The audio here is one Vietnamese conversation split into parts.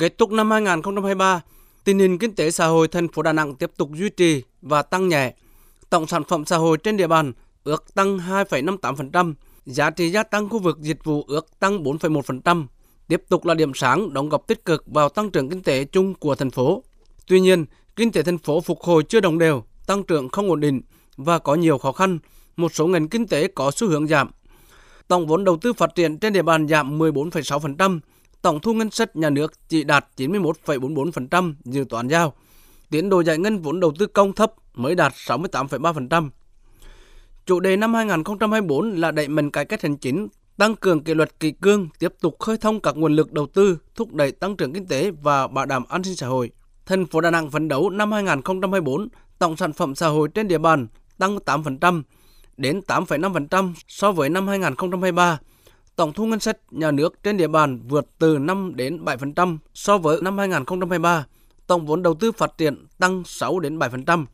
Kết thúc năm 2023, tình hình kinh tế xã hội thành phố Đà Nẵng tiếp tục duy trì và tăng nhẹ. Tổng sản phẩm xã hội trên địa bàn ước tăng 2,58%, giá trị gia tăng khu vực dịch vụ ước tăng 4,1%, tiếp tục là điểm sáng đóng góp tích cực vào tăng trưởng kinh tế chung của thành phố. Tuy nhiên, kinh tế thành phố phục hồi chưa đồng đều, tăng trưởng không ổn định và có nhiều khó khăn, một số ngành kinh tế có xu hướng giảm. Tổng vốn đầu tư phát triển trên địa bàn giảm 14,6%, tổng thu ngân sách nhà nước chỉ đạt 91,44% dự toán giao. Tiến độ giải ngân vốn đầu tư công thấp mới đạt 68,3%. Chủ đề năm 2024 là đẩy mạnh cải cách hành chính, tăng cường kỷ luật kỳ cương, tiếp tục khơi thông các nguồn lực đầu tư, thúc đẩy tăng trưởng kinh tế và bảo đảm an sinh xã hội. Thành phố Đà Nẵng phấn đấu năm 2024, tổng sản phẩm xã hội trên địa bàn tăng 8% đến 8,5% so với năm 2023. Tổng thu ngân sách nhà nước trên địa bàn vượt từ 5 đến 7% so với năm 2023. Tổng vốn đầu tư phát triển tăng 6 đến 7%.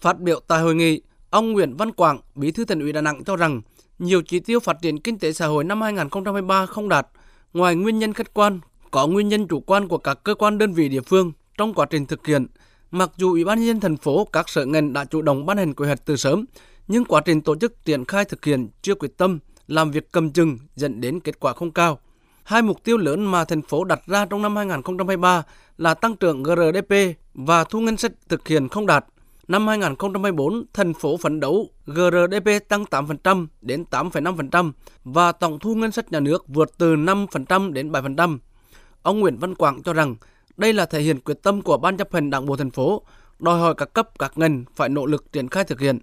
Phát biểu tại hội nghị, ông Nguyễn Văn Quảng, Bí thư Thành ủy Đà Nẵng cho rằng nhiều chỉ tiêu phát triển kinh tế xã hội năm 2023 không đạt. Ngoài nguyên nhân khách quan, có nguyên nhân chủ quan của các cơ quan đơn vị địa phương trong quá trình thực hiện. Mặc dù Ủy ban nhân dân thành phố, các sở ngành đã chủ động ban hành quy hoạch từ sớm, nhưng quá trình tổ chức triển khai thực hiện chưa quyết tâm, làm việc cầm chừng dẫn đến kết quả không cao. Hai mục tiêu lớn mà thành phố đặt ra trong năm 2023 là tăng trưởng GRDP và thu ngân sách thực hiện không đạt. Năm 2024, thành phố phấn đấu GRDP tăng 8% đến 8,5% và tổng thu ngân sách nhà nước vượt từ 5% đến 7%. Ông Nguyễn Văn Quảng cho rằng đây là thể hiện quyết tâm của Ban chấp hành Đảng bộ thành phố, đòi hỏi các cấp các ngành phải nỗ lực triển khai thực hiện.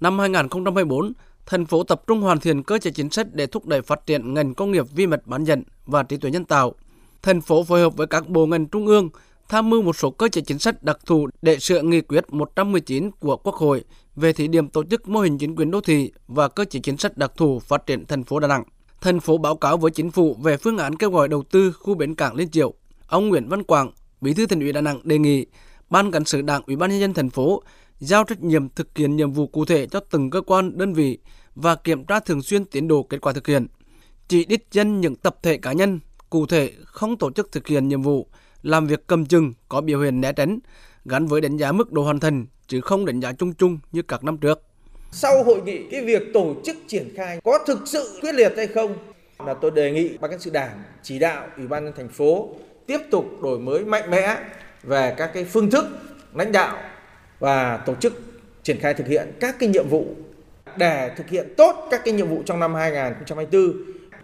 Năm 2024, thành phố tập trung hoàn thiện cơ chế chính sách để thúc đẩy phát triển ngành công nghiệp vi mạch bán dẫn và trí tuệ nhân tạo. Thành phố phối hợp với các bộ ngành trung ương tham mưu một số cơ chế chính sách đặc thù để sửa nghị quyết 119 của Quốc hội về thí điểm tổ chức mô hình chính quyền đô thị và cơ chế chính sách đặc thù phát triển thành phố Đà Nẵng. Thành phố báo cáo với chính phủ về phương án kêu gọi đầu tư khu bến cảng Liên Triệu. Ông Nguyễn Văn Quảng, Bí thư Thành ủy Đà Nẵng đề nghị Ban cán sự Đảng Ủy ban nhân dân thành phố giao trách nhiệm thực hiện nhiệm vụ cụ thể cho từng cơ quan, đơn vị và kiểm tra thường xuyên tiến độ kết quả thực hiện. Chỉ đích danh những tập thể cá nhân cụ thể không tổ chức thực hiện nhiệm vụ, làm việc cầm chừng, có biểu hiện né tránh, gắn với đánh giá mức độ hoàn thành chứ không đánh giá chung chung như các năm trước. Sau hội nghị, cái việc tổ chức triển khai có thực sự quyết liệt hay không là tôi đề nghị ban cán sự đảng chỉ đạo ủy ban nhân thành phố tiếp tục đổi mới mạnh mẽ về các cái phương thức lãnh đạo và tổ chức triển khai thực hiện các cái nhiệm vụ. Để thực hiện tốt các cái nhiệm vụ trong năm 2024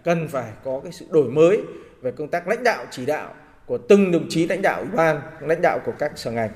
cần phải có cái sự đổi mới về công tác lãnh đạo, chỉ đạo của từng đồng chí lãnh đạo, ủy ban lãnh đạo của các sở ngành.